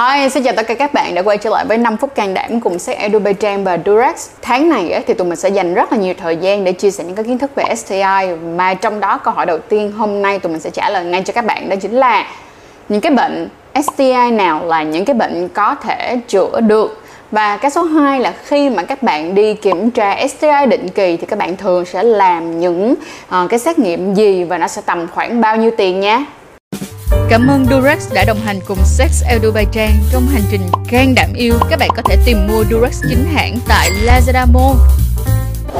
Hi, xin chào tất cả các bạn đã quay trở lại với 5 phút can đảm cùng sách Azerbaijan và Durex. Tháng này thì tụi mình sẽ dành rất là nhiều thời gian để chia sẻ những cái kiến thức về STI mà trong đó câu hỏi đầu tiên hôm nay tụi mình sẽ trả lời ngay cho các bạn đó chính là những cái bệnh STI nào là những cái bệnh có thể chữa được? Và cái số 2 là khi mà các bạn đi kiểm tra STI định kỳ thì các bạn thường sẽ làm những uh, cái xét nghiệm gì và nó sẽ tầm khoảng bao nhiêu tiền nhé Cảm ơn Durex đã đồng hành cùng Sex El Dubai Trang trong hành trình gan đảm yêu. Các bạn có thể tìm mua Durex chính hãng tại Lazada Mall.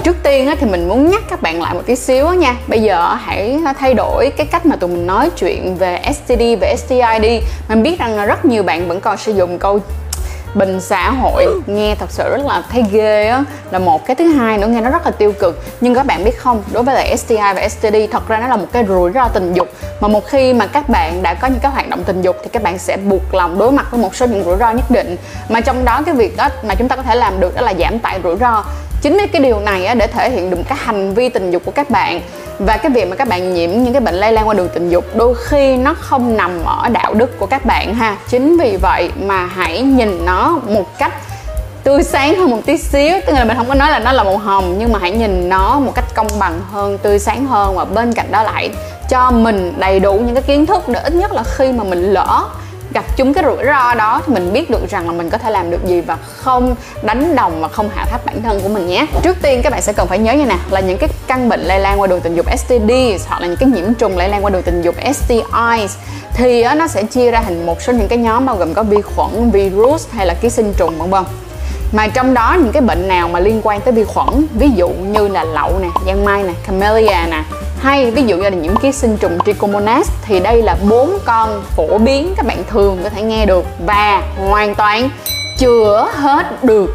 Trước tiên thì mình muốn nhắc các bạn lại một tí xíu nha Bây giờ hãy thay đổi cái cách mà tụi mình nói chuyện về STD, về STI đi Mình biết rằng là rất nhiều bạn vẫn còn sử dụng câu bình xã hội. Nghe thật sự rất là thấy ghê á. Là một cái thứ hai nữa, nghe nó rất là tiêu cực. Nhưng các bạn biết không, đối với lại STI và STD thật ra nó là một cái rủi ro tình dục. Mà một khi mà các bạn đã có những cái hoạt động tình dục thì các bạn sẽ buộc lòng đối mặt với một số những rủi ro nhất định. Mà trong đó cái việc đó mà chúng ta có thể làm được đó là giảm tải rủi ro chính cái điều này để thể hiện được cái hành vi tình dục của các bạn. Và cái việc mà các bạn nhiễm những cái bệnh lây lan qua đường tình dục đôi khi nó không nằm ở đạo đức của các bạn ha. Chính vì vậy mà hãy nhìn nó một cách tươi sáng hơn một tí xíu. Tức là mình không có nói là nó là màu hồng, nhưng mà hãy nhìn nó một cách công bằng hơn, tươi sáng hơn. Và bên cạnh đó lại cho mình đầy đủ những cái kiến thức để ít nhất là khi mà mình lỡ gặp chúng cái rủi ro đó thì mình biết được rằng là mình có thể làm được gì và không đánh đồng và không hạ thấp bản thân của mình nhé. Trước tiên, các bạn sẽ cần phải nhớ như nè là những cái căn bệnh lây lan qua đường tình dục STDs hoặc là những cái nhiễm trùng lây lan qua đường tình dục STIs thì nó sẽ chia ra thành một số những cái nhóm bao gồm có vi khuẩn, virus hay là ký sinh trùng, vân vân. Mà trong đó, những cái bệnh nào mà liên quan tới vi khuẩn, ví dụ như là lậu nè, giang mai nè, camellia nè hay, ví dụ như là những ký sinh trùng trichomonas thì đây là bốn con phổ biến các bạn thường có thể nghe được và hoàn toàn chữa hết được.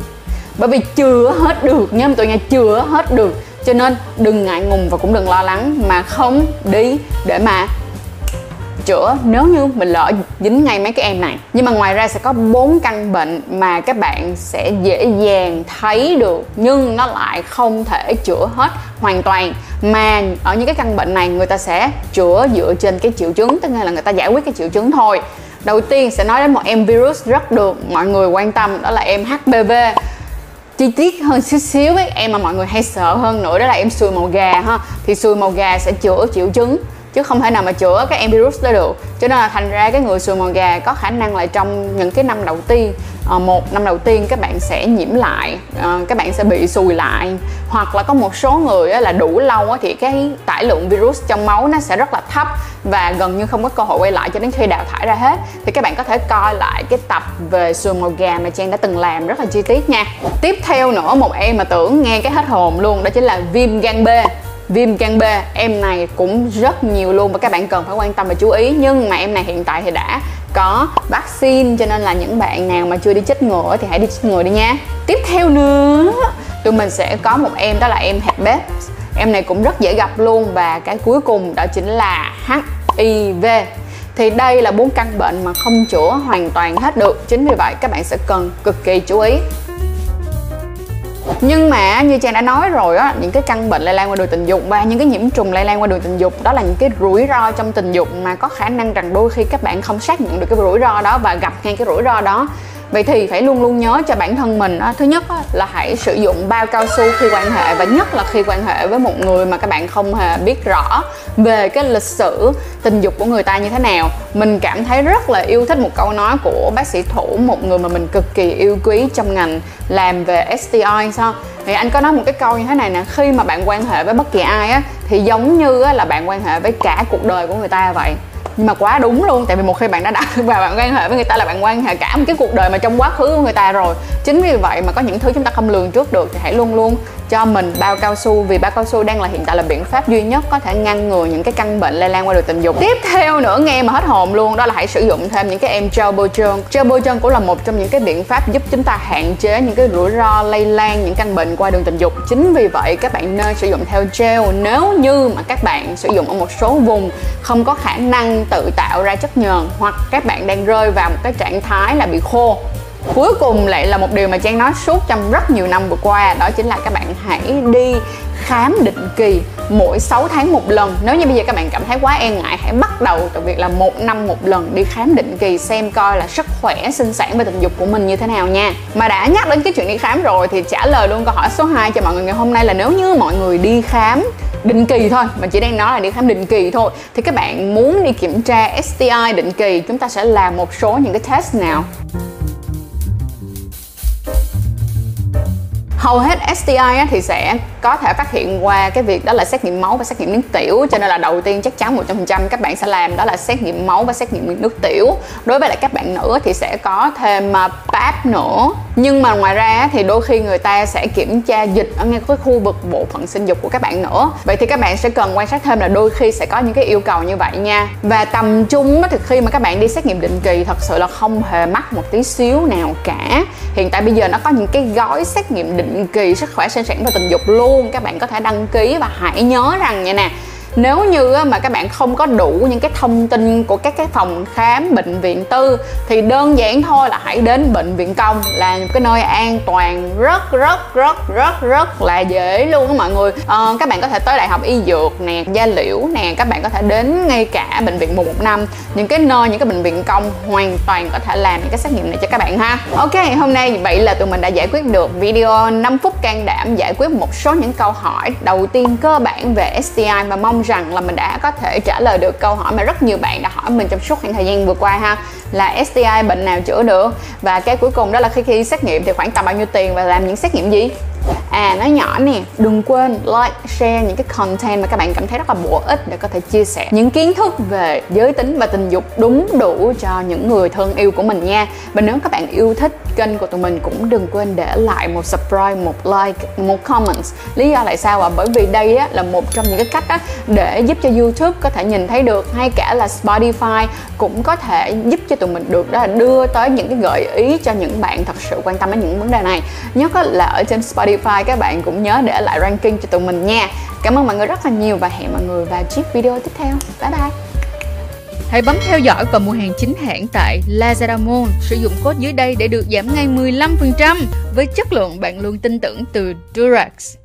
Bởi vì chữa hết được, nhớ tụi nghe chữa hết được. Cho nên đừng ngại ngùng và cũng đừng lo lắng mà không đi để mà chữa. Nếu như mình lỡ dính ngay mấy cái em này. Nhưng mà ngoài ra sẽ có bốn căn bệnh mà các bạn sẽ dễ dàng thấy được, nhưng nó lại không thể chữa hết hoàn toàn. Mà ở những cái căn bệnh này, người ta sẽ chữa dựa trên cái triệu chứng, tức là người ta giải quyết cái triệu chứng thôi. Đầu tiên sẽ nói đến một em virus rất được mọi người quan tâm, đó là em HPV chi tiết hơn xíu xíu ấy em mà mọi người hay sợ hơn nữa, đó là em sùi màu gà ha. Thì sùi màu gà sẽ chữa triệu chứng chứ không thể nào mà chữa cái em virus đó được. Cho nên là thành ra cái người sùi màu gà có khả năng là trong những cái năm đầu tiên ờ, một năm đầu tiên các bạn sẽ nhiễm lại ờ, các bạn sẽ bị sùi lại. Hoặc là có một số người là đủ lâu thì cái tải lượng virus trong máu nó sẽ rất là thấp và gần như không có cơ hội quay lại cho đến khi đào thải ra hết. Thì các bạn có thể coi lại cái tập về sùi màu gà mà trang đã từng làm rất là chi tiết nha. Tiếp theo nữa, một em mà tưởng nghe cái hết hồn luôn, đó chính là viêm gan B viêm gan B, em này cũng rất nhiều luôn và các bạn cần phải quan tâm và chú ý. Nhưng mà em này hiện tại thì đã có vaccine, cho nên là những bạn nào mà chưa đi chích ngừa thì hãy đi chích ngừa đi nha. Tiếp theo nữa, tụi mình sẽ có một em, đó là em herpes em này cũng rất dễ gặp luôn và cái cuối cùng đó chính là HIV thì đây là bốn căn bệnh mà không chữa hoàn toàn hết được. Chính vì vậy các bạn sẽ cần cực kỳ chú ý nhưng mà như trang đã nói rồi á, những cái căn bệnh lây lan qua đường tình dục và những cái nhiễm trùng lây lan qua đường tình dục, đó là những cái rủi ro trong tình dục mà có khả năng rằng đôi khi các bạn không xác nhận được cái rủi ro đó và gặp ngay cái rủi ro đó vậy thì phải luôn luôn nhớ cho bản thân mình thứ nhất là hãy sử dụng bao cao su khi quan hệ và nhất là khi quan hệ với một người mà các bạn không hề biết rõ về cái lịch sử, tình dục của người ta như thế nào. Mình cảm thấy rất là yêu thích một câu nói của bác sĩ thủ, một người mà mình cực kỳ yêu quý trong ngành làm về STI sao? Thì anh có nói một cái câu như thế này nè, khi mà bạn quan hệ với bất kỳ ai á, thì giống như là bạn quan hệ với cả cuộc đời của người ta vậy nhưng mà quá đúng luôn, tại vì một khi bạn đã đặt và bạn quan hệ với người ta là bạn quan hệ cả một cái cuộc đời mà trong quá khứ của người ta rồi. Chính vì vậy mà có những thứ chúng ta không lường trước được thì hãy luôn luôn cho mình bao cao su, vì bao cao su đang là hiện tại là biện pháp duy nhất có thể ngăn ngừa những cái căn bệnh lây lan qua đường tình dục. Tiếp theo nữa, nghe mà hết hồn luôn, đó là hãy sử dụng thêm những cái em gel bôi trơn. Gel bôi trơn cũng là một trong những cái biện pháp giúp chúng ta hạn chế những cái rủi ro lây lan những căn bệnh qua đường tình dục. Chính vì vậy, các bạn nên sử dụng theo gel. Nếu như mà các bạn sử dụng ở một số vùng không có khả năng tự tạo ra chất nhờn hoặc các bạn đang rơi vào một cái trạng thái là bị khô cuối cùng lại là một điều mà trang nói suốt trong rất nhiều năm vừa qua, đó chính là các bạn hãy đi khám định kỳ mỗi 6 tháng một lần. Nếu như bây giờ các bạn cảm thấy quá e ngại, hãy bắt đầu từ việc là một năm một lần đi khám định kỳ xem coi là sức khỏe, sinh sản và tình dục của mình như thế nào nha. Mà đã nhắc đến cái chuyện đi khám rồi thì trả lời luôn câu hỏi số 2 cho mọi người ngày hôm nay là nếu như mọi người đi khám định kỳ thôi, mà chỉ đang nói là đi khám định kỳ thôi, thì các bạn muốn đi kiểm tra STI định kỳ, chúng ta sẽ làm một số những cái test nào? Hầu hết STI thì sẽ có thể phát hiện qua cái việc đó là xét nghiệm máu và xét nghiệm nước tiểu. Cho nên là đầu tiên chắc chắn 100% các bạn sẽ làm đó là xét nghiệm máu và xét nghiệm nước tiểu. Đối với lại các bạn nữ thì sẽ có thêm à, PAP nữa. Nhưng mà ngoài ra thì đôi khi người ta sẽ kiểm tra dịch ở ngay cái khu vực bộ phận sinh dục của các bạn nữa. Vậy thì các bạn sẽ cần quan sát thêm là đôi khi sẽ có những cái yêu cầu như vậy nha. Và tầm trung thì khi mà các bạn đi xét nghiệm định kỳ thật sự là không hề mắc một tí xíu nào cả. Hiện tại bây giờ nó có những cái gói xét nghiệm định kỳ sức khỏe sinh sản và tình dục luôn các bạn có thể đăng ký và hãy nhớ rằng nha nè nếu như mà các bạn không có đủ những cái thông tin của các cái phòng khám bệnh viện tư thì đơn giản thôi là hãy đến bệnh viện công là một cái nơi an toàn rất rất rất rất rất là dễ luôn á mọi người. À, các bạn có thể tới đại học y dược nè gia liễu nè các bạn có thể đến ngay cả bệnh viện 115 những cái nơi những cái bệnh viện công hoàn toàn có thể làm những cái xét nghiệm này cho các bạn ha. Ok hôm nay vậy là tụi mình đã giải quyết được video 5 phút can đảm giải quyết một số những câu hỏi đầu tiên cơ bản về STI và mong rằng là mình đã có thể trả lời được câu hỏi mà rất nhiều bạn đã hỏi mình trong suốt khoảng thời gian vừa qua ha, là STI bệnh nào chữa được? Và cái cuối cùng đó là khi khi xét nghiệm thì khoảng tầm bao nhiêu tiền và làm những xét nghiệm gì? À nói nhỏ nè, đừng quên like, share những cái content mà các bạn cảm thấy rất là bổ ích để có thể chia sẻ những kiến thức về giới tính và tình dục đúng đủ cho những người thân yêu của mình nha. Và nếu các bạn yêu thích kênh của tụi mình cũng đừng quên để lại một subscribe, một like, một comment. Lý do tại sao à? Bởi vì đây á, là một trong những cái cách á, để giúp cho YouTube có thể nhìn thấy được hay cả là Spotify cũng có thể giúp cho tụi mình được đó là đưa tới những cái gợi ý cho những bạn thật sự quan tâm đến những vấn đề này. Nhất là ở trên Spotify các bạn cũng nhớ để lại ranking cho tụi mình nha Cảm ơn mọi người rất là nhiều và hẹn mọi người vào chiếc video tiếp theo Bye bye Hãy bấm theo dõi và mua hàng chính hãng tại Lazada Mall. Sử dụng code dưới đây để được giảm ngay 15% với chất lượng bạn luôn tin tưởng từ Durax.